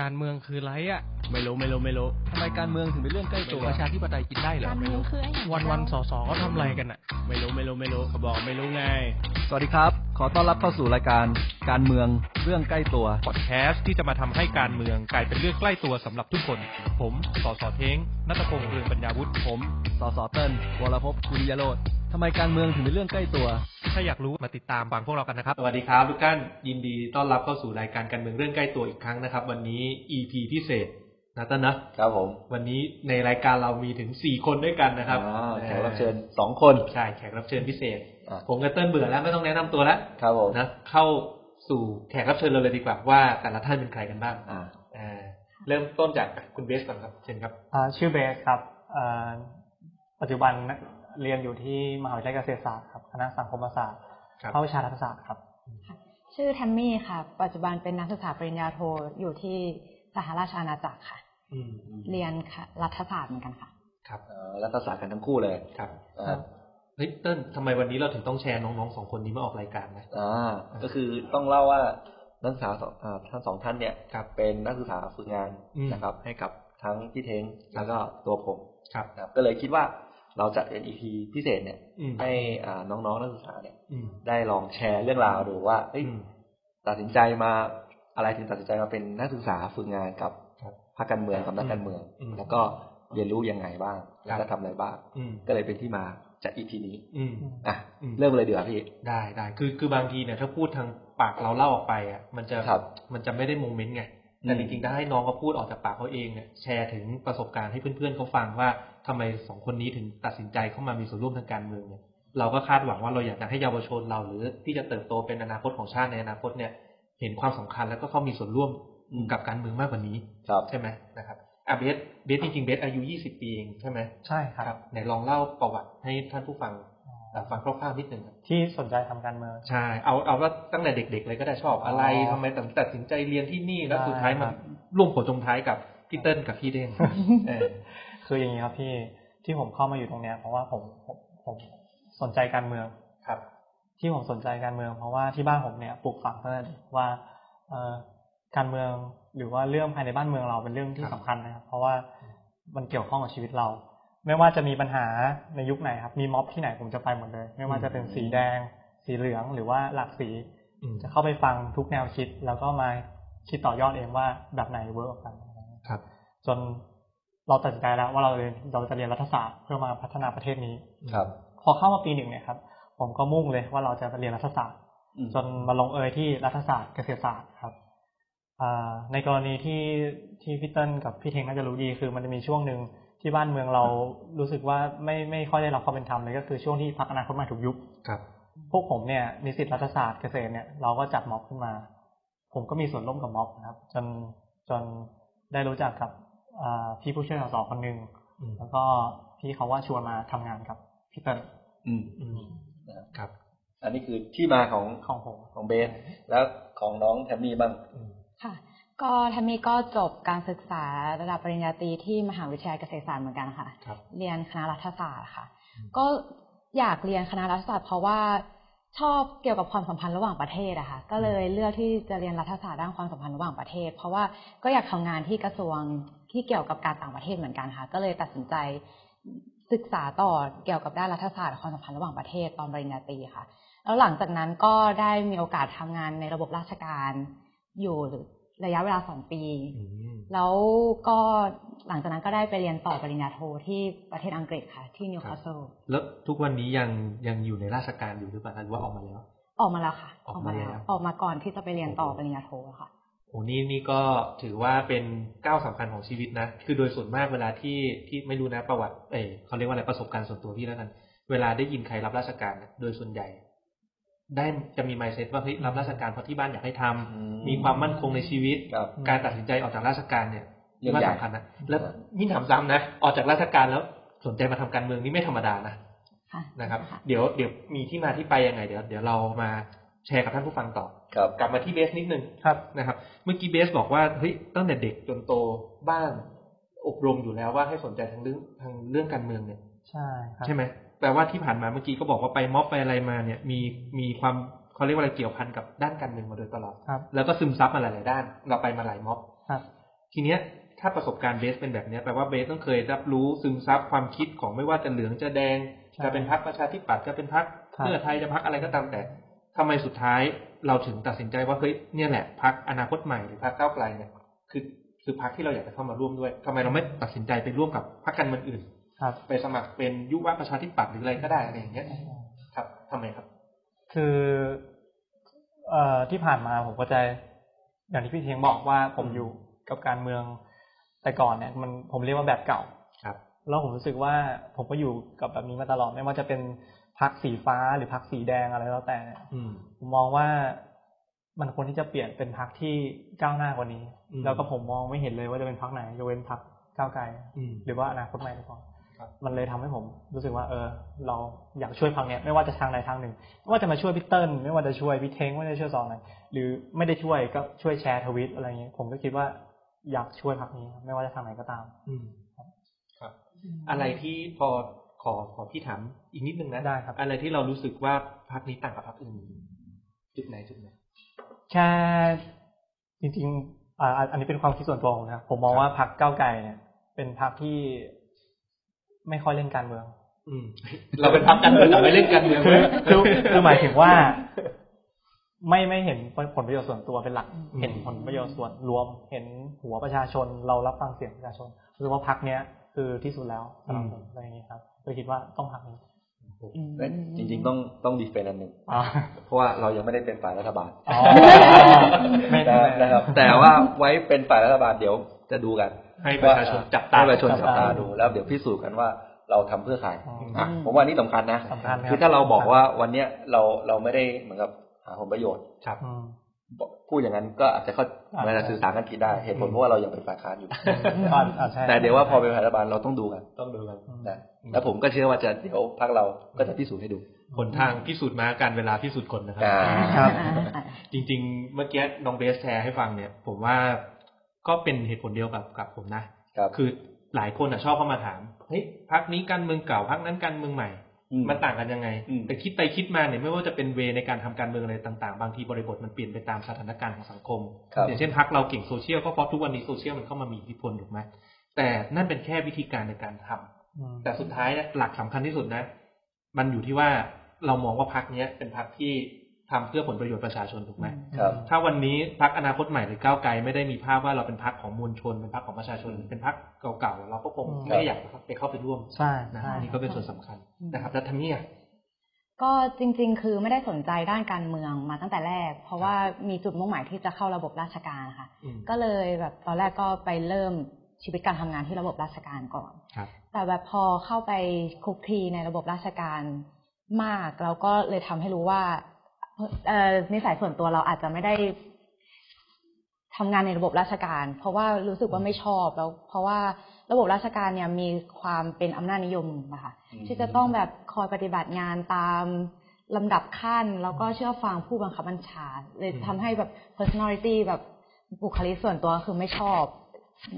การเมืองคือไรอะ ไม่รู้ไม่รู้ไม่รู้ทำไมการเมืองถึงเป็นเรื่องใกล้ตัวประชาธิปไตยกินได้เหรอการเมืองคือไอ้อย่างวันวันๆสอสอก็ทำอะไรกันอะ ไม่รู้ไม่รู้ไม่รู้เขาบอกไม่รู้ไง สวัสดีครับ ขอต้อนรับเข้าสู่รายการการเมืองเรื่องใกล้ตัวพอดแคสต์ที่จะมาทำให้การเมืองกลายเป็นเรื่องใกล้ตัวสำหรับทุกคน ผมสอสอเท้งนัตพงษ์เรืองปัญญาวุฒิผมสสเติ้ลวรภพกุลยโรธ ทำไมการเมืองถึงเป็นเรื่องใกล้ตัว ถ้าอยากรู้มาติดตามฟังพวกเรากันนะครับ สวัสดีครับทุกท่านยินดีต้อนรับเข้าสู่รายการการเมืองเรื่องใกล้ตัวอีกครั้งนะครับ วันนี้ EP พิเศษนะต้นนะครับผม วันนี้ในรายการเรามีถึงสี่คนด้วยกันนะครับอ่าแขกรับเชิญสองคนใช่แขกรับเชิญพิเศษอะผมกับเติ้ลเบื่อแล้วไม่ต้องแนะนำตัวแล้วครับผมนะเข้าสู่แขกรับเชิญเราเลยดีกว่าว่าแต่ละท่านเป็นใครกันบ้างอ่าอ่าเริ่มต้นจากคุณเบสก่อนครับเชิญครับอ่าชื่อเบสครับอ่าปัจจุบัน เรียนอยู่ที่มหาวิทยาลัยเกษตรศาสตร์ครับคณะสังคมศาสตร์ครับภาควิชารัฐศาสตร์ครับ ชื่อแทมมี่ค่ะ ปัจจุบันเป็นนักศึกษาปริญญาโทอยู่ที่สหราชอาณาจักรค่ะอืมเรียนค่ะรัฐศาสตร์เหมือนกันค่ะ ครับเอ่อรัฐศาสตร์กันทั้งคู่เลยครับอ่าเฮ้ยเติ้ลทำไมวันนี้เราถึงต้องแชร์น้องๆสองคนนี้มาออกรายการนะอ่าก็คือต้องเล่าว่านักศึกษาสองอ่าทั้งสองท่านเนี่ยครับเป็นนักศึกษาฝึกงานอืมนะครับ ให้กับทั้งพี่เทงแล้วก็ตัวผมครับนะครับก็เลยคิดว่า เราจัดเป็น EP พิเศษเนี่ยอืมให้อ่าน้องๆนักศึกษาเนี่ยอืมได้ลองแชร์เรื่องราวดูว่าเอ้ยอืมตัดสินใจมาอะไรถึงตัดสินใจมาเป็นนักศึกษาฝึกงานกับครับพรรคการเมืองกับนักการเมืองอืมแล้วก็เรียนรู้ยังไงบ้างครัแล้วบก็ทำอะไรบ้างอืมก็เลยเป็นที่มาจาก EP นี้อืมอะอืมเริ่มเลยดีกว่าพี่ได้ได้คือคือบางทีเนี่ยถ้าพูดทางปากเราเล่าออกไปอะมันจะครับมันจะไม่ได้โมเมนต์ไง แต่อืจมริงๆถ้าให้น้องเขาพูดออกจากปากเขาเองเนี่ยแชร์ถึงประสบการณ์ให้เพื่อนๆเขาฟังว่าทำไมสองคนนี้ถึงตัดสินใจเข้ามามีส่วนร่วมทางการเมืองเนี่ยเราก็คาดหวังว่าเราอยากจะให้เยาวชนเราหรือที่จะเติบโตเป็นอนาคตของชาติในอนาคตเนี่ย เห็นความสำคัญแล้วก็เขามีส่วนร่วมกับการเมืองมากกว่านี้ครับใช่ไหมนะครับอะเบสเบสจริงๆเบสอายุ20ปีเองใช่ไหมใช่ครับไหนลองเล่าประวัติให้ท่านผู้ฟังเอ่อ ฟังคร่าวๆนิดหนึ่งครับที่สนใจทำการเมืองใช่เอาเอาว่าตั้งแต่เด็ก ๆ เลยก็ได้ชอบอะไรอ๋อทำไมตัดตัดสินใจเรียนที่นี่แล้วได้สุดท้ายครัมาบร่วมหัวจงท้ายกับพี่เติ้ลกับพี่เด้งเออคืออย่างนี้ครับพี่ที่ผมเข้ามาอยู่ตรงเนี้ยเพราะว่าผมผมผมสนใจการเมืองครับ ที่ผมสนใจการเมือง เพราะว่าที่บ้านผมเนี่ยปลูกฝังตั้งแต่เด็กว่าเอ่อการเมืองหรือว่าเรื่องภายในบ้านเมืองเราเป็นเรื่องที่ครับสำคัญนะครับ เพราะว่ามันเกี่ยวข้องกับชีวิตเรา ไม่ว่าจะมีปัญหาในยุคไหนครับ มีม็อบที่ไหนผมจะไปหมดเลย ไม่ว่าจะเป็นสีแดง สีเหลืองหรือว่าหลากสีอืมจะเข้าไปฟังทุกแนวคิด แล้วก็มาคิดต่อยอดเองว่าแบบไหน work กันครับ จนเราตัดสินใจแล้วว่าเราเรียนเราจะเรียนรัฐศาสตร์เพื่อมาพัฒนาประเทศนี้ครับ พอเข้ามาปีหนึ่งเนี่ยครับ ผมก็มุ่งเลยว่าเราจะเรียนรัฐศาสตร์อืมจนมาลงเอยที่รัฐศาสตร์เกษตรศาสตร์ครับอ่าในกรณีที่ที่พี่เติ้ลกับพี่เท้งน่าจะรู้ดีคือมันจะมีช่วงหนึ่ง ที่บ้านเมืองเรารู้สึกว่าไม่ไม่ค่อยได้รับความเป็นธรรมเลยก็คือช่วงที่พรรคอนาคตใหม่ถูกยุบครับพวกผมเนี่ยนิสิตรัฐศาสตร์เกษตรเนี่ยเราก็จัดม็อบขึ้นมา ผมก็มีส่วนร่วมกับม็อบนะครับ จนจนได้รู้จักกับอ่าพี่ผู้ช่วยสสคนหนึ่งอืมแล้วก็พี่เขาว่าชวนมาทำงานกับพี่เติ้ลอืมอืมครับ อันนี้คือที่มาของของผมของเบสแล้วของน้องแทมมี่บ้างอืมค่ะ ก็แทมมี่ก็จบการศึกษาระดับปริญญาตรีที่มหาวิทยาลัยเกษตรศาสตร์เหมือนกันค่ะครับเรียนคณะรัฐศาสตร์ค่ะ ก็อยากเรียนคณะรัฐศาสตร์เพราะว่าชอบเกี่ยวกับความสัมพันธ์ระหว่างประเทศอะค่ะ ก็เลยเลือกที่จะเรียนรัฐศาสตร์ด้านความสัมพันธ์ระหว่างประเทศ เพราะว่าก็อยากทำงานที่กระทรวงที่เกี่ยวกับการต่างประเทศเหมือนกันค่ะ ก็เลยตัดสินใจศึกษาต่อเกี่ยวกับด้านรัฐศาสตร์ความสัมพันธ์ระหว่างประเทศตอนปริญญาตรีค่ะ แล้วหลังจากนั้นก็ได้มีโอกาสทำงานในระบบราชการอยู่ ระยะเวลาสองปีอืมแล้วก็หลังจากนั้นก็ได้ไปเรียนต่อปริญญาโทที่ประเทศอังกฤษค่ะ ที่นิวคาสเซิลแล้วทุกวันนี้ยังยังอยู่ในราชการอยู่หรือเปล่าหรือว่าออกมาแล้ว ออกมาแล้วค่ะ ออกมาแล้วออกมาก่อนที่จะไปเรียนต่อปริญญาโทค่ะโอ้นี่นี่ก็ถือว่าเป็นก้าวสำคัญของชีวิตนะ คือโดยส่วนมากเวลาที่ที่ไม่รู้นะประวัติ เออเขาเรียกว่าอะไรประสบการณ์ส่วนตัวพี่แล้วกัน เวลาได้ยินใครรับราชการเนี่ยโดยส่วนใหญ่ ได้จะมี mindset ว่าเฮ้ยรับราชการเพราะที่บ้านอยากให้ทำอืมมีความมั่นคงในชีวิตครับการตัดสินใจออกจากราชการเนี่ยเรื่องว่าใหญ่สำคัญนะแล้วยิ่งถามซ้ำนะออกจากราชการแล้วสนใจมาทำการเมืองนี่ไม่ธรรมดานะค่ะนะครับค่ะเดี๋ยวเดี๋ยวมีที่มาที่ไปยังไง เดี๋ยวเดี๋ยวเรามาแชร์กับท่านผู้ฟังต่อครับกลับมาที่เบสนิดนึงครับนะครับ เมื่อกี้เบสบอกว่าเฮ้ยตั้งแต่เด็กจนโตบ้านอบรมอยู่แล้วว่าให้สนใจทางเรื่องทางเรื่องการเมืองเนี่ย ใช่ครับใช่ไหม แปลว่าที่ผ่านมาเมื่อกี้ก็บอกว่าไปม็อบไปอะไรมาเนี่ยมีมีความเขาเรียกว่าอะไรเกี่ยวพันกับด้านการเมืองมาโดยตลอดครับ แล้วก็ซึมซับมาหลาย ๆ ด้าน เราไปมาหลายม็อบครับ ทีเนี้ยถ้าประสบการณ์เบสเป็นแบบเนี้ยแปลว่าเบสต้องเคยรับรู้ซึมซับความคิดของไม่ว่าจะเหลืองจะแดงใช่จะเป็นพักประชาธิปัตย์จะเป็นพักครับเพื่อไทยจะพักอะไรก็ตามแต่ทำไมสุดท้ายเราถึงตัดสินใจว่าเฮ้ยเนี่ยแหละพักอนาคตใหม่หรือพักก้าวไกลเนี่ยคือคือพักที่เราอยากจะเข้ามาร่วมด้วยทำไมเราไม่ตัดสินใจไปร่วมกับพักการเมืองอื่น ครับ ไปสมัครเป็นยุวประชาธิปัตย์หรืออะไรก็ได้อะไรอย่างเงี้ยครับทำไมครับ คือเอ่อที่ผ่านมาผมก็จะอย่างที่พี่เทียงบอกว่าผมอยู่กับการเมืองแต่ก่อนเนี่ย มันผมเรียกว่าแบบเก่าครับ แล้วผมรู้สึกว่าผมก็อยู่กับแบบนี้มาตลอดไม่ว่าจะเป็นพักสีฟ้าหรือพักสีแดงอะไรแล้วแต่เนี่ยอืมผมมองว่ามันควรที่จะเปลี่ยนเป็นพักที่ก้าวหน้ากว่านี้อืมแล้วก็ผมมองไม่เห็นเลยว่าจะเป็นพักไหนยกเว้นพักก้าวไกลอืมหรือว่าอนาคตใหม่ก่อนครับ มันเลยทำให้ผมรู้สึกว่า เออ เราอยากช่วยพักเนี้ยไม่ว่าจะทางใดทางหนึ่งไม่ว่าจะมาช่วยพี่เติ้ลไม่ว่าจะช่วยพี่เท้งไม่ว่าจะช่วยซองไหนหรือไม่ได้ช่วยก็ช่วยแชร์ทวิตอะไรเงี้ยผมก็คิดว่าอยากช่วยพักนี้ครับไม่ว่าจะทางไหนก็ตาม อืมครับ อะไรที่พอขอขอพี่ถามอีกนิดนึงนะได้ครับ อะไรที่เรารู้สึกว่าพักนี้ต่างกับพักอื่นจุดไหนจุดไหนแค่จริงๆอ่าอันนี้เป็นความคิดส่วนตัวผมนะผมมองว่าพักเก้าวไกลเนี่ย เป็นพักที่ ไม่ค่อยเล่นการเมืองอืมเราเป็นพักการเมืองแต่ไม่เล่นการเมืองคือเว้ยคือคือหมายถึงว่า ไม่ไม่เห็นผลประโยชน์ส่วนตัวเป็นหลักอืมเห็นผลประโยชน์ส่วนรวม เห็นหัวประชาชน เรารับฟังเสียงประชาชนรู้สึกว่าพักเนี้ยคือที่สุดแล้วสำหรับผมอะไรอย่างนี้ครับเลยคิดว่าต้องพักนี้เอ้ยจริงๆต้องต้องดีเฟนต์อันหนึ่งอ๋อเพราะว่าเรายังไม่ได้เป็นฝ่ายรัฐบาลอ๋อไม่นะไม่นะครับ แต่ว่าไว้เป็นฝ่ายรัฐบาลเดี๋ยวจะดูกัน ให้ประชาชนจับตาให้ประชาชนจับตาดูแล้วเดี๋ยวพิสูจน์กันว่าเราทำเพื่อใครอะผมว่านี่สำคัญนะสำคัญครับคือถ้าเราบอกว่าวันเนี้ยเราเราไม่ได้เหมือนกับหาผลประโยชน์ครับอืมบอกพูดอย่างนั้นก็อาจจะเข้าอ่ามันจะสื่อสารกันผิดได้เหตุผลเพราะว่าเรายังเป็นฝ่ายค้านอยู่อ่าอ่าใช่แต่เดี๋ยวว่าพอเป็นฝ่ายรัฐบาลเราต้องดูกันต้องดูกันนะแล้วผมก็เชื่อว่าจะเดี๋ยวพักเราก็จะพิสูจน์ให้ดูผลทางพิสูจน์มาการเวลาพิสูจน์คนนะครับอ่าครับ จริง ๆ เมื่อกี้น้องเบสแชร์ให้ฟังเนี่ย ผมว่า ก็เป็นเหตุผลเดียวกับกับผมนะครับคือหลายคนอะชอบเข้ามาถามเฮ้ยพักนี้การเมืองเก่าพักนั้นการเมืองใหม่อืมมันต่างกันยังไงอืมแต่คิดไปคิดมาเนี่ยไม่ว่าจะเป็นเวในการทำการเมืองอะไรต่างๆ บางทีบริบทมันเปลี่ยนไปตามสถานการณ์ของสังคมครับอย่างเช่นพักเราเก่งโซเชียลก็เพราะทุกวันนี้โซเชียลมันเข้ามามีอิทธิพลถูกไหมแต่นั่นเป็นแค่วิธีการในการทำอืมแต่สุดท้ายเนี่ยหลักสำคัญที่สุดนะ มันอยู่ที่ว่าเรามองว่าพักนี้ยเป็นพักที่ ทำเพื่อผลประโยชน์ประชาชนถูกไหมครับ ถ้าวันนี้พักอนาคตใหม่หรือก้าวไกลไม่ได้มีภาพว่าเราเป็นพักของมวลชนเป็นพักของประชาชน เป็นพักเก่าๆเราก็คงอืมไม่ได้อยากไปเข้าไปร่วมใช่นะใช่อันนี้ก็เป็นส่วนสำคัญนะครับแล้วทำนี่อะก็จริง ๆ คือไม่ได้สนใจด้านการเมืองมาตั้งแต่แรก เพราะว่ามีจุดมุ่งหมายที่จะเข้าระบบราชการค่ะอืมก็เลยแบบตอนแรกก็ไปเริ่มชีวิตการทำงานที่ระบบราชการก่อนครับแต่แบบพอเข้าไปคลุกคลีในระบบราชการมากเราก็เลยทำให้รู้ว่าเอ่อ นิสัยส่วนตัวเราอาจจะไม่ได้ทำงานในระบบราชการ เพราะว่ารู้สึกว่าไม่ชอบแล้ว เพราะว่าระบบราชการเนี่ยมีความเป็นอำนาจนิยมนะคะอืมที่จะต้องแบบคอยปฏิบัติงานตามลำดับขั้น แล้วก็เชื่อฟังผู้บังคับบัญชาเลยทำให้แบบ personality แบบบุคลิกส่วนตัวคือไม่ชอบ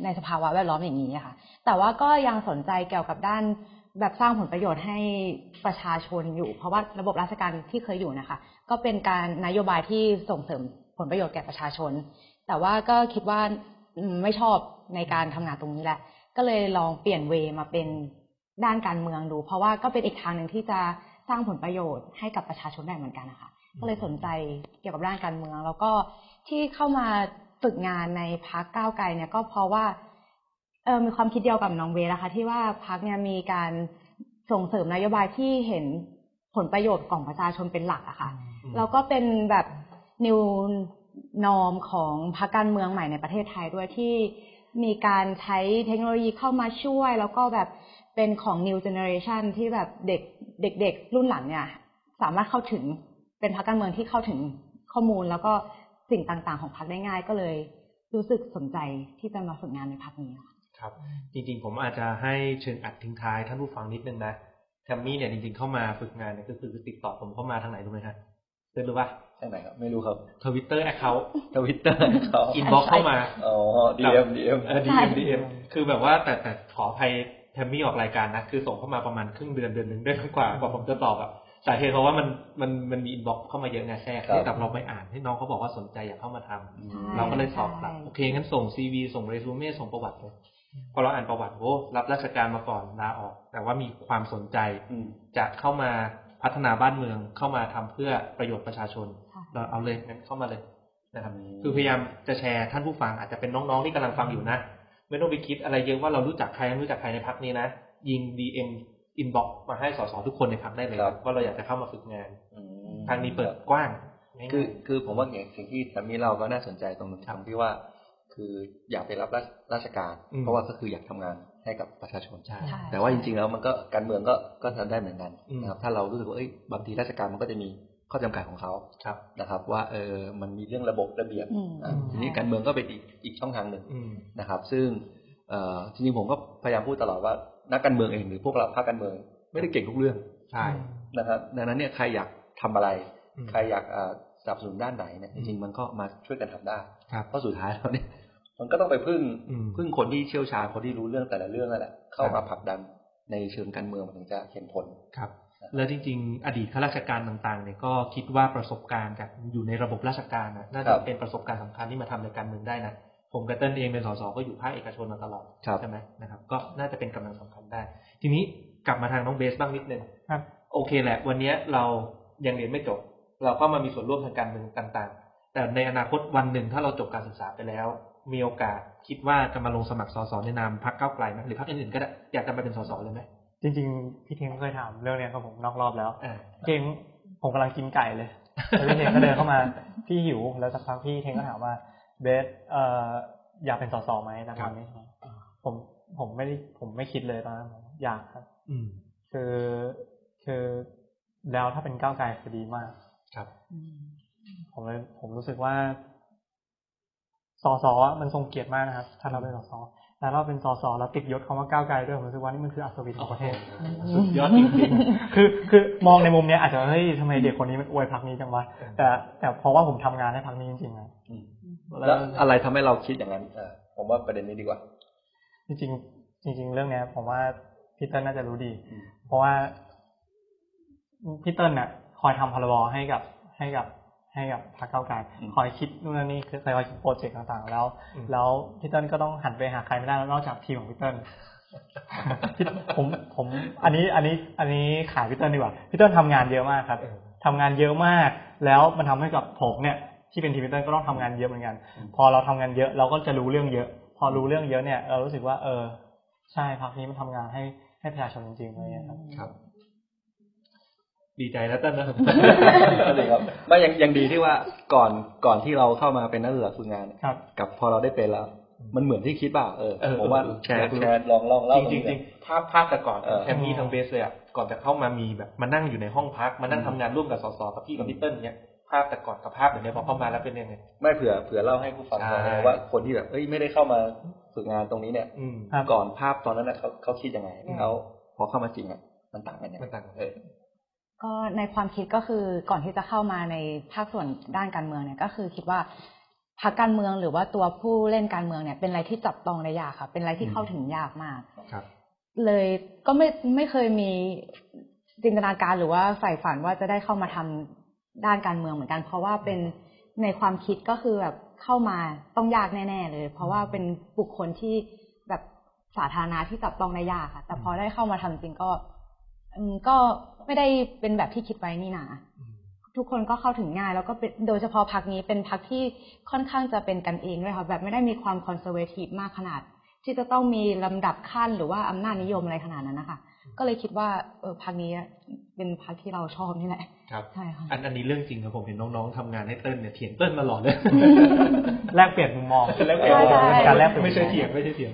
ในสภาวะแวดล้อมอย่างนี้ค่ะ แต่ว่าก็ยังสนใจเกี่ยวกับด้าน แบบสร้างผลประโยชน์ให้ประชาชนอยู่ เพราะว่าระบบราชการที่เคยอยู่นะคะ ก็เป็นการนโยบายที่ส่งเสริมผลประโยชน์แก่ประชาชน แต่ว่าก็คิดว่าไม่ชอบในการทำงานตรงนี้แหละ ก็เลยลองเปลี่ยนเวมาเป็นด้านการเมืองดู เพราะว่าก็เป็นอีกทางหนึ่งที่จะสร้างผลประโยชน์ให้กับประชาชนได้เหมือนกันนะคะ ก็เลยสนใจเกี่ยวกับด้านการเมือง แล้วก็ที่เข้ามาฝึกงานในพักก้าวไกลเนี่ยก็เพราะว่า เออมีความคิดเดียวกับน้องเวย์นะคะ ที่ว่าพักเนี่ยมีการส่งเสริมนโยบายที่เห็นผลประโยชน์ของประชาชนเป็นหลักอะค่ะแล้วก็เป็นแบบนิวนอมของพรรคการเมืองใหม่ในประเทศไทยด้วยที่มีการใช้เทคโนโลยีเข้ามาช่วย แล้วก็แบบเป็นของ new generation ที่แบบเด็กเด็กๆรุ่นหลังเนี่ย สามารถเข้าถึงเป็นพรรคการเมืองที่เข้าถึงข้อมูลแล้วก็สิ่งต่างๆ ของพรรคได้ง่ายก็เลยรู้สึกสนใจที่จะมาฝึกงานในพรรคนี้ค่ะ ครับจริงๆ ผมอาจจะให้เชิงอัดทิ้งท้ายท่านผู้ฟังนิดนึงนะแทมมี่เนี่ยจริงๆเข้ามาฝึกงานเนี่ยก็คือติดต่อผมเข้ามาทางไหนรู้ไหมฮะเพื่อนรู้ปะทางไหนครับ ไม่รู้ครับทวิตเตอร์ account ทวิตเตอร์เขา inbox เข้ามาอ๋อ DM DM เออ DM DM คือแบบว่าแต่แต่ขออภัยแทมมี่ออกรายการนะคือส่งเข้ามาประมาณครึ่งเดือนเดือนหนึ่งได้กว่ากว่าผมจะตอบอะสาเหตุเพราะว่ามันมันมันมี inbox เข้ามาเยอะไงแทรกครับแต่เราไม่อ่านให้น้องเขาบอกว่าสนใจอยากเข้ามาทำอืมใช่เราก็เลยตอบกลับใช่โอเคงั้นส่ง CV ส่งเรซูเม่ส่งประวัติเลย พอเราอ่านประวัติโอ้รับราชการมาก่อนลาออก แต่ว่ามีความสนใจอืมจะเข้ามาพัฒนาบ้านเมืองเข้ามาทำเพื่อประโยชน์ประชาชนค่ะเราเอาเลยงั้นเข้ามาเลยนะครับอืมคือพยายามจะแชร์ท่านผู้ฟังอาจจะเป็นน้องๆที่กำลังฟังอยู่นะ ไม่ต้องไปคิดอะไรเยอะว่าเรารู้จักใครไม่รู้จักใครในพรรคนี้นะ ยิง DM inbox มาให้สสทุกคนในพรรคได้เลยครับว่าเราอยากจะเข้ามาฝึกงานอืมทางนี้เปิดกว้างง่ายๆคือคือผมว่าอย่างสิ่งที่แทมมี่เราก็น่าสนใจตรงตรงที่ว่า คืออยากไปรับราชราชการอืมเพราะว่าก็คืออยากทำงานให้กับประชาชนใช่ใช่แต่ว่าจริงๆแล้วมันก็การเมืองก็ก็ทำได้เหมือนกันอืมนะครับ ถ้าเรารู้สึกว่าเอ้ยบางทีราชการมันก็จะมีข้อจำกัดของเขาครับนะครับ ว่าเออมันมีเรื่องระบบระเบียบอืมอะทีนี้การเมืองก็เป็นอีกอีกช่องทางหนึ่งอืมนะครับ ซึ่งเอ่อจริงๆผมก็พยายามพูดตลอดว่านักการเมืองเองหรือพวกเราภาคการเมือง ไม่ได้เก่งทุกเรื่องใช่นะครับดังนั้นเนี่ยใครอยากทำอะไรอืมใครอยากเอ่อสนับสนุนด้านไหนเนี่ยจริงๆมันก็มาช่วยกันทำได้ ครับเพราะสุดท้ายแล้วเนี่ยมันก็ต้องไปพึ่งอืมพึ่งคนที่เชี่ยวชาญคนที่รู้เรื่องแต่ละเรื่องนั่นแหละเข้าครัมาบผลักดันในเชิงการเมืองมันถึงจะเห็นผลครับ แล้วจริง ๆ อดีตข้าราชการต่างๆเนี่ยก็คิดว่าประสบการณ์จากอยู่ในระบบราชการนะน่าคจะรับเป็นประสบการณ์สำคัญที่มาทำในการเมืองได้นะผมกับเต้นเองเป็นสสก็อยู่ภาคเอกชนมาตลอดครับใช่ไหมนะครับ ก็น่าจะเป็นกำลังสำคัญได้ ทีนี้กลับมาทางน้องเบสบ้างนิดนึงครับ โอเคแหละ วันเนี้ยเรายังเรียนไม่จบ เราก็มามีส่วนร่วมทางการเมืองต่างๆ แต่ในอนาคตวันหนึ่งถ้าเราจบการศึกษาไปแล้ว มีโอกาสคิดว่าจะมาลงสมัครสสในนามพรรคก้าวไกลไหมหรือพรรคอื่นๆก็ได้อยากจะมาเป็นสสเลยไหมจริง ๆ พี่เทงเคยถามเรื่องเนี้ยกับผมนอกรอบแล้วอ่าพี่เทงผมกำลังกินไก่เลยแล้วพี่เทงก็เดินเข้ามาพี่หิวแล้วสักพักพี่เทงก็ถามว่าเบสเอ่ออยากเป็นสสไหมตอนนี้ผมผมไม่ได้ผมไม่คิดเลยตอนนั้นผมอยากครับ อืมคือคือแล้วถ้าเป็นก้าวไกลคือดีมาก ครับอืม ผมเลยผมรู้สึกว่าสอสอมันทรงเกียรติมากนะครับ ถ้าเราเป็นสอสอแล้วเราเป็นสอสอแล้วติดยศคำว่าก้าวไกลด้วยผมรู้สึกว่านี่มันคืออัศวินของประเทศสุดยอดจริงคือคือมองในมุมเนี้ยอาจจะเฮ้ยทำไมเด็กคนนี้มันอวยพักนี้จังวะแต่ แต่เพราะว่าผมทำงานให้พักนี้จริงๆนะอืมแล้วอะไรทำให้เราคิดอย่างนั้นเออผมว่าประเด็นนี้ดีกว่า จริงๆจริง ๆ เรื่องเนี้ย ผมว่าพี่เติ้ลน่าจะรู้ดีอืมเพราะว่าพี่เติ้ลน่ะ คอยทำพรบให้กับให้กับ ให้กับพรรคเก้าวไกลคอยคิดนู่นนนนี่คือคอยคิดโปรเจกต์ต่างๆ แล้วอืมแล้วพี่เติ้ลก็ต้องหันไปหาใครไม่ได้นอกจากทีมของพี่เติ้ลพี่ผมผมอันนี้อันนี้อันนี้ขายพี่เติ้ลดีกว่าพี่เติ้ลทำงานเยอะมากครับเออทำงานเยอะมาก แล้วมันทำให้กับผมเนี่ย ที่เป็นทีมพี่เติ้ลก็ต้องทำงานเยอะเหมือนกัน พอเราทำงานเยอะเราก็จะรู้เรื่องเยอะ พอรู้เรื่องเยอะเนี่ย เรารู้สึกว่า เออ ใช่พักนี้มันทำงานให้ให้ประชาชนจริงๆเลยครับครับ ดีใจแล้วเต้นนะดีครับไม่ยังยังดีที่ว่าก่อนก่อนที่เราเข้ามาเป็นนักศึกษาฝึกงานครับกับพอเราได้เป็นแล้ว มันเหมือนที่คิดป่ะเออเออผมว่าเออแชร์อยากรู้แชร์ลองลองเล่าจริงตๆจนี้ริงหน่อยๆภาพภาพแต่ก่อนเออแทมมี่ทั้งเบสเลยอะก่อนจะเข้ามามีแบบมานั่งอยู่ในห้องพักมานั่งอืมทำงานร่วมกับสสกับพี่กับพี่เติ้ลเนี้ยภาพแต่ก่อนกับภาพเดี๋ยวนี้พอเข้ามาแล้วเป็นยังไงไม่เผื่อเผื่อเล่าให้ผู้ฟังฟังใช่ว่าคนที่แบบเอ้ยไม่ได้เข้ามาฝึกงานตรงนี้เนี่ยอืมครับก่อนภาพตอนนั้นนะเขาเขาคิดยังไงอืมแล้วพอเข้ามาจริงอะมันต่างกันยังไงมันต่าง กันเออก็ในความคิดก็คือก่อนที่จะเข้ามาในภาคส่วนด้านการเมืองเนี่ยก็คือคิดว่าพรรคการเมืองหรือว่าตัวผู้เล่นการเมืองเนี่ย เป็นอะไรที่จับต้องได้ยากค่ะ เป็นอะไรที่เข้าถึงยากมากครับ เลยก็ไม่ไม่เคยมีจินตนาการหรือว่าใฝ่ฝันว่าจะได้เข้ามาทำด้านการเมืองเหมือนกัน เพราะว่าเป็นในความคิดก็คือแบบเข้ามาต้องยากแน่ ๆ เลย เพราะว่าเป็นบุคคลที่แบบสาธารณะที่จับต้องได้ยากค่ะ แต่พอได้เข้ามาทำจริงก็อืมก็ ไม่ได้เป็นแบบที่คิดไว้นี่นาทุกคนก็เข้าถึงง่ายแล้วก็เป็นโดยเฉพาะพักนี้เป็นพักที่ค่อนข้างจะเป็นกันเองด้วยค่ะแบบไม่ได้มีความคอนเซอร์เวทีฟมากขนาด ที่จะต้องมีลำดับขั้นหรือว่าอำนาจนิยมอะไรขนาดนั้นนะคะ ก็เลยคิดว่าเออพักนี้เป็นพักที่เราชอบนี่แหละครับใช่ค่ะอันอันนี้เรื่องจริงครับผมเห็นน้องๆทำงานให้เติ้ลเนี่ยเถียงเติ้ลมาหลอดเลยแลกเปลี่ยนมุมมองแลกเปลี่ยนมุมมองใช่เป็นการแลกเปลี่ยนไม่ใช่มุมมองเถียงไม่ใช่เถียง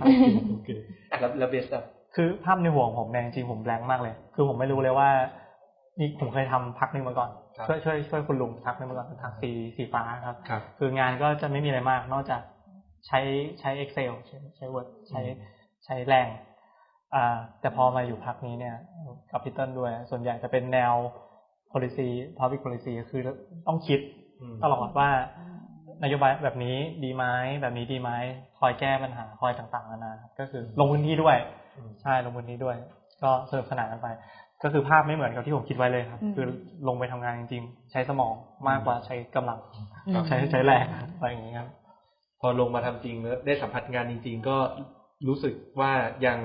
โอเคอะแล้วแล้วเบสอะ คือภาพในหัวของผมเนี่ยจริงๆผมแบงค์มากเลย คือผมไม่รู้เลยว่า นี่ผมเคยทำพักหนึ่งมาก่อนครับช่วยช่วยช่วยคุณลุงพักหนึ่งมาก่อนเป็นพักสีสีฟ้าครับครับ คืองานก็จะไม่มีอะไรมาก นอกจากใช้ใช้ Excel ใช้ใช้ Word ใช้ใช้แรงอ่าแต่พอมาอยู่พักนี้เนี่ยกับพีเติ้ลด้วย ส่วนใหญ่จะเป็นแนว policy public policy คือต้องคิดอืมตลอดว่านโยบายแบบนี้ดีไหมแบบนี้ดีไหมคอยแก้ปัญหาคอยต่างๆนานาครับก็คือลงพื้นที่ด้วยอืม ใช่ลงพื้นที่ด้วย ก็สนุกสนานกันไป ก็คือภาพไม่เหมือนกับที่ผมคิดไว้เลยครับอืมคือลงไปทำงานจริงๆ ใช้สมองมากกว่าใช้กำลังอืมใช้ใช้แรงอะไรอย่างเงี้ยครับ พอลงมาทำจริงแล้วได้สัมผัสงานจริง ๆ ก็รู้สึกว่ายัง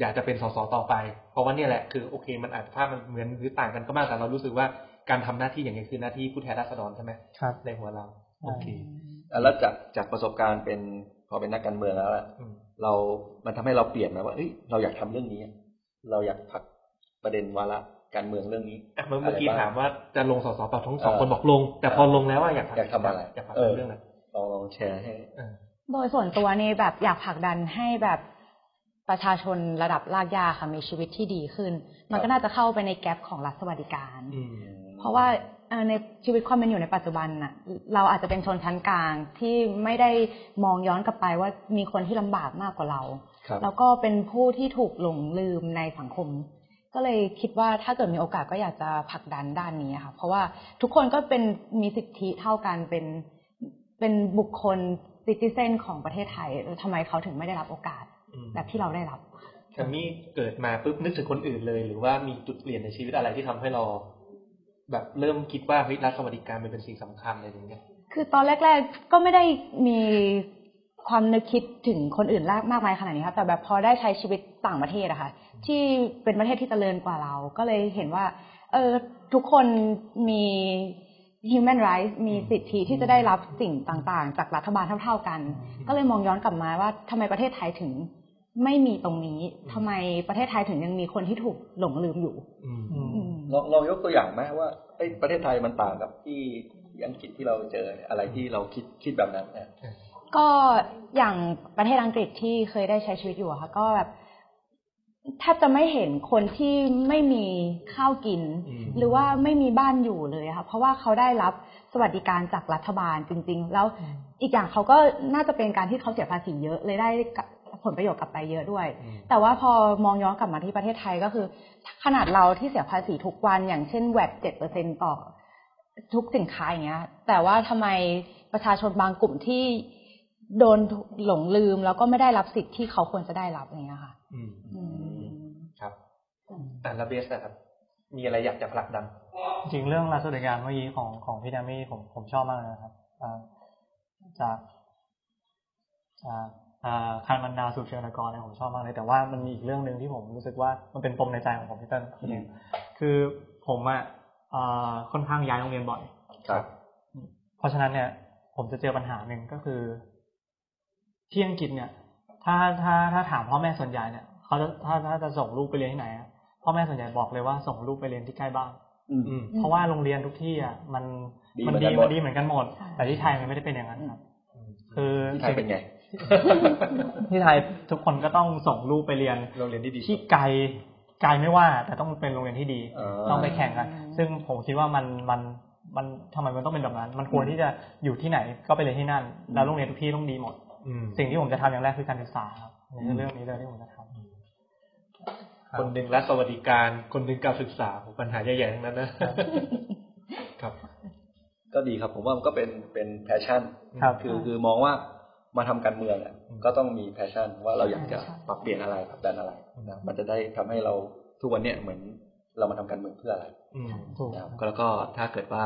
อยากจะเป็นสสต่อไป เพราะว่าเนี่ยแหละคือโอเค มันอาจจะภาพมันเหมือนหรือต่างกันก็มากแต่เรารู้สึกว่าการทำหน้าที่อย่างนี้ยคือหน้าที่ผู้แทนราษฎรใช่ไหมครับในหัวเราโอเคอะแล้วจากจากประสบการณ์เป็น พอเป็นนักการเมืองแล้วล่ะอืมเรา มันทำให้เราเปลี่ยนไหมว่าเอ้ยเราอยากทำเรื่องนี้ เราอยากผลักประเด็นวาระการเมืองเรื่องนี้อะเมื่อเมื่อกี้ะไรบ้งถามว่าจะลงสสเปล่าทั้งสองเออคนบอกลง แต่พอลงแล้วว่าอยากอยากทำอะไรอยากทำเออเรื่องอะไรลองลองแชร์ให้เออโดยส่วนตัวนี่แบบอยากผลักดันให้แบบประชาชนระดับรากหญ้าค่ะมีชีวิตที่ดีขึ้น มันก็น่าจะเข้าไปในแกลบของรัฐสวัสดิการอืมเพราะว่าเอ่อ ในชีวิตความเป็นอยู่ในปัจจุบันน่ะ เราอาจจะเป็นชนชั้นกลางที่ไม่ได้มองย้อนกลับไปว่ามีคนที่ลำบากมากกว่าเราครับแล้วก็เป็นผู้ที่ถูกหลงลืมในสังคม ก็เลยคิดว่าถ้าเกิดมีโอกาสก็อยากจะผลักดันด้านนี้ค่ะเพราะว่าทุกคนก็เป็นมีสิทธิเท่ากันเป็นเป็นบุคคลซิติเซนของประเทศไทยแล้วทำไมเขาถึงไม่ได้รับโอกาสอืมแบบที่เราได้รับแคมมี่เกิดมาปุ๊บนึกถึงคนอื่นเลย หรือว่ามีจุดเปลี่ยนในชีวิตอะไรที่ทำให้เรา แบบเริ่มคิดว่าเฮ้ยรัฐสวัสดิการมันเป็นสิ่งสำคัญอะไรอย่างเงี้ย คือตอนแรก ๆ ก็ไม่ได้มีความนึกคิดถึงคนอื่นมากมากมายขนาดนี้ครับแต่แบบพอได้ใช้ชีวิตต่างประเทศอะค่ะที่เป็นประเทศที่เจริญกว่าเรา ก็เลยเห็นว่า เออทุกคนมี human rights มีสิทธิที่จะได้รับสิ่งต่างๆ จากรัฐบาลเท่า ๆกัน ก็เลยมองย้อนกลับมาว่าทำไมประเทศไทยถึง ไม่มีตรงนี้ทำไมประเทศไทยถึงยังมีคนที่ถูกหลงลืมอยู่อืมอืมอืมลองลองยกตัวอย่างไหมว่าเอ้ยประเทศไทยมันต่างกับที่ที่อังกฤษที่เราเจออะไรที่เราคิดคิดแบบนั้นเนี่ยก็อย่างประเทศอังกฤษที่เคยได้ใช้ชีวิตอยู่อะค่ะ ก็แบบแทบจะไม่เห็นคนที่ไม่มีข้าวกินอืมหรือว่าไม่มีบ้านอยู่เลยค่ะเพราะว่าเขาได้รับสวัสดิการจากรัฐบาลจริง ๆ แล้วอีกอย่างเขาก็น่าจะเป็นการที่เขาเสียภาษีเยอะเลยได้ ผลประโยชน์กลับไปเยอะด้วยอืมแต่ว่าพอมองย้อนกลับมาที่ประเทศไทยก็คือ ขนาดเราที่เสียภาษีทุกวัน อย่างเช่นแวดเจ็ดเปอร์เซ็นต่อทุกสินค้าอย่างเงี้ย แต่ว่าทำไมประชาชนบางกลุ่มที่โดนหลงลืม แล้วก็ไม่ได้รับสิทธิ์ที่เขาควรจะได้รับอย่างเงี้ยค่ะอืมอืมครับอ่าแล้วเบสนะครับมีอะไรอยากจะผลักดัน จริงๆเรื่องรัฐสวัสดิการเมื่อกี้ของของพี่แดมี่ผมผมชอบมากเลยนะครับอ่าจากจากอ่า คันมันดาสุเชิญกรเนี่ยผมชอบมากเลย แต่ว่ามันมีอีกเรื่องหนึ่งที่ผมรู้สึกว่ามันเป็นปมในใจของผมพี่เติ้ลพี่เองคือผมอะอ่าค่อนข้างย้ายโรงเรียนบ่อยครับ เพราะฉะนั้นเนี่ย ผมจะเจอปัญหาหนึ่งก็คือ ที่อังกฤษเนี่ย ถ้าถ้าถ้าถามพ่อแม่ส่วนใหญ่เนี่ยเขาจะถ้าถ้าจะส่งลูกไปเรียนที่ไหนอะพ่อแม่ส่วนใหญ่บอกเลยว่าส่งลูกไปเรียนที่ใกล้บ้านอืมอืมเพราะว่าโรงเรียนทุกที่อะมันดีมันเหมือนดีกันหมดมันดีเหมือนกันหมดใช่แต่ที่ไทยมันไม่ได้เป็นอย่างนั้นครับ คือที่ไทยเป็นไง ที่ไทยทุกคนก็ต้องส่งลูกไปเรียนโรงเรียนที่ดีที่ไกลไกลไม่ว่า แต่ต้องเป็นโรงเรียนที่ดีอ่าต้องไปแข่งกัน ซึ่งผมคิดว่ามันมันมันทำไมมันต้องเป็นแบบนั้น มันควรที่จะอยู่ที่ไหนก็ไปเรียนที่นั่น แล้วโรงเรียนทุกที่ต้องดีหมดอืมสิ่งที่ผมจะทำอย่างแรกคือการศึกษาครับนี่คือเรื่องนี้เลยที่ผมจะทำคนหนึ่งรัฐสวัสดิการ คนหนึ่งการศึกษาโหปัญหาใหญ่ๆทั้งนั้นนะครับ ก็ดีครับผมว่ามันก็เป็นเป็น passion ครับคือคือมองว่า มาทำการเมืองอะก็ต้องมี passion ว่าเราอยากจะใช่ปรับเปลี่ยนอะไรผลักดันอะไรนะมันจะได้ทำให้เราทุกวันเนี้ยเหมือนเรามาทำการเมืองเพื่ออะไรอืมถูกนะครับแล้วก็ถ้าเกิดว่า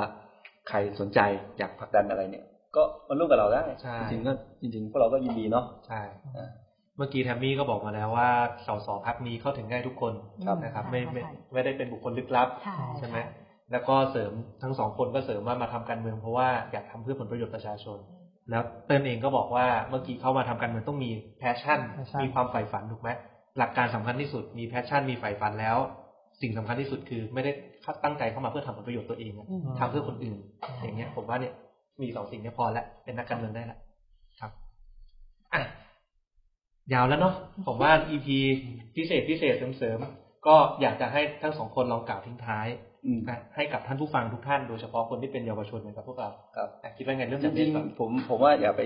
ใครสนใจอยากผลักดันอะไรเนี่ย ก็มาร่วมกับเราได้ใช่จริงๆก็จริงๆพวกเราก็ยินดีเนาะใช่อ่าเมื่อกี้แทมมี่ก็บอกมาแล้วว่าสสพักนี้เข้าถึงง่ายทุกคนครับนะครับใช่ไม่ไม่ใช่ไม่ได้เป็นบุคคลลึกลับใช่ใช่ไหมแล้วก็เสริมทั้งสองคนก็เสริมว่ามาทำการเมืองเพราะว่าอยากทำเพื่อผลประโยชน์ประชาชน แล้วเติ้ลเองก็บอกว่าเมื่อกี้เข้ามาทำการเมืองต้องมีpassion passion มีความใฝ่ฝันถูกไหมหลักการสำคัญที่สุดมี passion มีใฝ่ฝันแล้ว สิ่งสำคัญที่สุดคือไม่ได้ตั้งใจเข้ามาเพื่อทำผลประโยชน์ตัวเองอะอืมทำเพื่อคนอื่น อย่างเงี้ย ผมว่าเนี่ยมีสองสิ่งเนี้พอแล้วเป็นนักการเมืองได้แล้วครับอะยาวแล้วเนาะผมว่า EP พิเศษพิเศษเสริมๆก็อยากจะให้ทั้งสองคนลองกล่าวทิ้งท้ายอืมนะ ให้กับท่านผู้ฟังทุกท่านโดยเฉพาะคนที่เป็นเยาวชนเหมือนกับพวกเราครับอะคิดว่าไงเรื่องจจากรินี้งก่อนๆผมผมว่าอย่าไป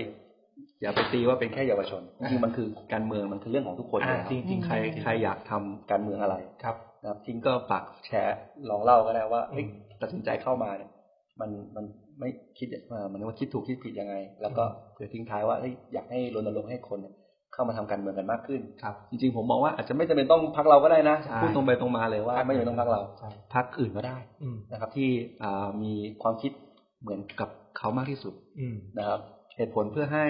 อย่าไปตีว่าเป็นแค่เยาวชนจริงๆมันคือการเมืองมันคือเรื่องของทุกคนอ่าเลยครับจริงๆใครใครอยากทำการเมืองอะไรครับนะครับจริงก็ฝากแชร์ลองเล่าก็ได้ว่าเฮ้ยอืมตัดสินใจเข้ามาเนี่ยมันมันไม่คิดว่ามันว่าคิดถูกคิดผิดยังไง แล้วก็เผื่อทิ้งท้ายว่าเฮ้ยอยากให้รณรงค์ให้คนเนี่ยเข้าเข้ามาทำการเมืองกันมากขึ้นครับจริงๆผมมองว่าอาจจะไม่จำเป็นต้องพักเราก็ได้นะใช่พูดตรงไปตรงมาเลยว่าพรรคไม่จำเป็นต้องพักเราใช่พักอื่นก็ได้อืมนะครับ ที่อ่ามีความคิดเหมือนกับเขามากที่สุดอืมนะครับ เหตุผลเพื่อให้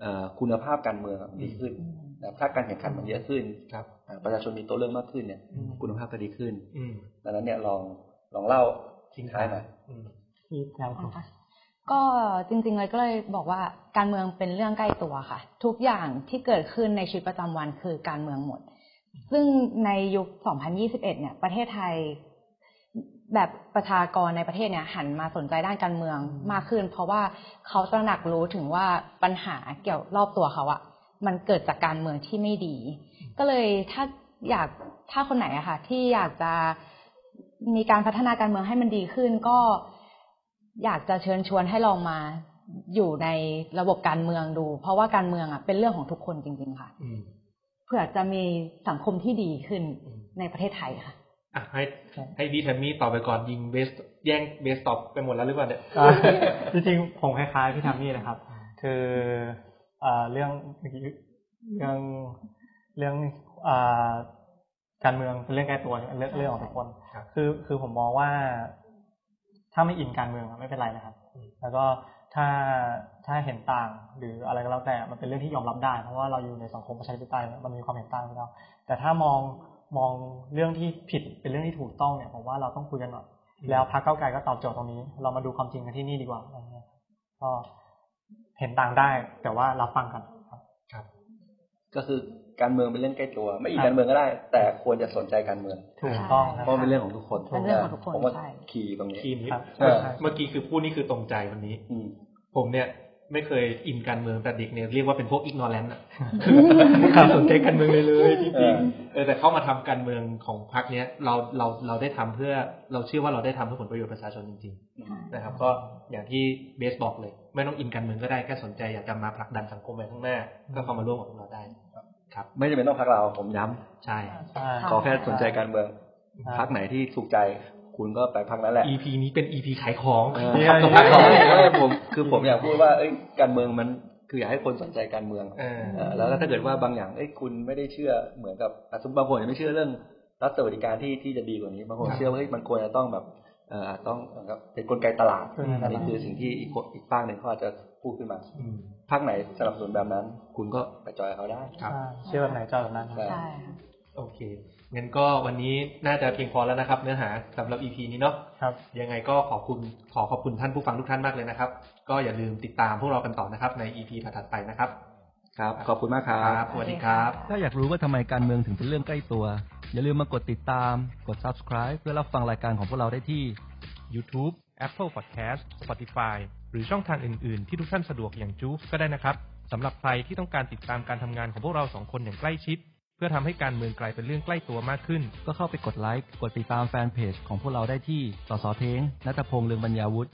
เอ่อคุณภาพการเมืองมันดีขึ้นนะครับถ้าการแข่งขันมันเยอะขึ้นครับอ่าประชาชนมีตัวเลือกมากขึ้นเนี่ยอืมคุณภาพก็ดีขึ้นอืมดังนั้นเนี่ยลองลองเล่าทิ้งท้ายหน่อยอืมที่แนวค่ะ ก็จริงๆเลยก็เลยบอกว่าการเมืองเป็นเรื่องใกล้ตัวค่ะ ทุกอย่างที่เกิดขึ้นในชีวิตประจำวันคือการเมืองหมด ซึ่งในยุค 2021 เนี่ย ประเทศไทย แบบประชากรในประเทศเนี่ย หันมาสนใจด้านการเมืองมากขึ้น เพราะว่าเขาตระหนักรู้ถึงว่าปัญหาเกี่ยวรอบตัวเขาอะมันเกิดจากการเมืองที่ไม่ดี ก็เลยถ้าอยากถ้าคนไหนอะค่ะ ที่อยากจะมีการพัฒนาการเมืองให้มันดีขึ้นก็ อยากจะเชิญชวนให้ลองมาอยู่ในระบบการเมืองดู เพราะว่าการเมืองอะเป็นเรื่องของทุกคนจริง ๆ ค่ะอืมเพื่อจะมีสังคมที่ดีขึ้นอืมในประเทศไทยค่ะอะให้ให้ดีแทมมี่ตอบไปก่อนยิงเบสแย่งเบสตอบไปหมดแล้วหรือเปล่าเนี่ยอ่าจริงๆผมคล้ายๆพี่ทามี่นะครับ คือเอ่อเรื่องเมื่อกี้เรื่องเรื่องอ่าการเมืองเป็นเรื่องใกล้ตัวเรื่องเรื่องของทุกคนครับคือคือผมมองว่า ถ้าไม่อินการเมืองอะไม่เป็นไรนะครับ แล้วก็ถ้าถ้าเห็นต่างหรืออะไรก็แล้วแต่มันเป็นเรื่องที่ยอมรับได้ เพราะว่าเราอยู่ในสังคมประชาธิปไตยมันมีความเห็นต่างอยู่แล้วแต่ถ้ามองมองเรื่องที่ผิดเป็นเรื่องที่ถูกต้องเนี่ยผมว่าเราต้องคุยกันหน่อยแล้วพรรคเก้าวไกลก็ตอบโจทย์ตรงนี้ เรามาดูความจริงกันที่นี่ดีกว่าอะไรเงี้ยก็เห็นต่างได้แต่ว่ารับฟังกันครับ ก็คือ การเมืองเป็นเรื่องใกล้ตัว ไม่อีคกรับการเมืองก็ได้ แต่ควรจะสนใจการเมืองถูกต้องนะเพราะมันเป็นเรื่องของทุกคนเป็นเรื่องของทุกคนผมว่าใช่คีย์ตรงนี้ทีมนี้ครับใช่เมื่อกี้คือพูดนี่คือตรงใจวันนี้อืมผมเนี่ยไม่เคยอินการเมืองแต่เด็กเนี่ยเรียกว่าเป็นพวกอิกนอแลนต์อะคือไม่เคยสนใจการเมืองเลยเลยจเอริงอๆเออแต่เข้ามาทำการเมืองของพรรคเนี้ยเราเราเราได้ทำเพื่อเราเชื่อว่าเราได้ทำเพื่อผลประโยชน์ประชาชนจริงๆนะครับ ก็อย่างที่เบสบอกเลย ไม่ต้องอินการเมืองก็ได้แค่สนใจอยากจะมาผลักดันสังคมไปข้างหน้า ก็เข้ามาร่วมกับพวกเราได้ ครับ ไม่จำเป็นต้องพักเราผมย้ำใช่ใช่ขอแค่สนใจการเมืองครับพักไหนที่ถูกใจคุณก็ไปพักนั้นแหละ EP นี้เป็น EP ขายของเออครับกับพรรคเราไม่ผมคือผมอยากพูดว่าเอ้ยการเมืองมันคืออยากให้คนสนใจการเมืองเออเออแล้วถ้าเกิดว่าบางอย่างเอ้ยคุณไม่ได้เชื่อเหมือนกับอะสมมติบางคนยังไม่เชื่อเรื่องรัฐสวัสดิการที่ที่จะดีกว่านี้บางคนครับเชื่อว่าเฮ้ยมันควรจะต้องแบบเอ่ออาจต้องเหมือนกับเป็นกลไกตลาดอืมอันนี้คือสิ่งที่อีกคนอีกฝั่งหนึ่งเขาอาจจะพูดขึ้นมา อืมภาคไหนสนับสนุนแบบนั้น คุณก็ไปจอยเขาได้ครับใช่เชื่อแบบไหนเจ้าแบบนั้นใช่ใช่ค่ะโอเคงั้นก็วันนี้น่าจะเพียงพอแล้วนะครับ เนื้อหาสำหรับ EP นี้เนาะครับ ยังไงก็ขอบคุณขอขอบคุณท่านผู้ฟังทุกท่านมากเลยนะครับ ก็อย่าลืมติดตามพวกเรากันต่อนะครับ ใน EP ถัดๆไปนะครับ ครับ ขอบคุณมากครัครับบสวัสดีครับ ถ้าอยากรู้ว่าทำไมการเมืองถึงเป็นเรื่องใกล้ตัว อย่าลืมมากดติดตาม กด subscribe เพื่อรับฟังรายการของพวกเราได้ที่ YouTube Apple Podcast Spotify หรือช่องทางอื่น ๆ ที่ทุกท่านสะดวกอย่างจูฟก็ได้นะครับสำหรับใครที่ต้องการติดตามการทำงานของพวกเราสองคนอย่างใกล้ชิด เพื่อทำให้การเมืองกลายเป็นเรื่องใกล้ตัวมากขึ้น ก็เข้าไปกดไลค์ กดติดตามแฟนเพจของพวกเราได้ที่ สสเทงนัตพงษ์เลืองบรรยาวุฒิ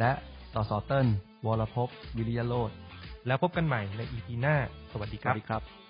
และ สสเติ้ลวรภพวิริยโรธแล้วพบกันใหม่ใน EP หน้า สวัสดีสครัวับสดีครับ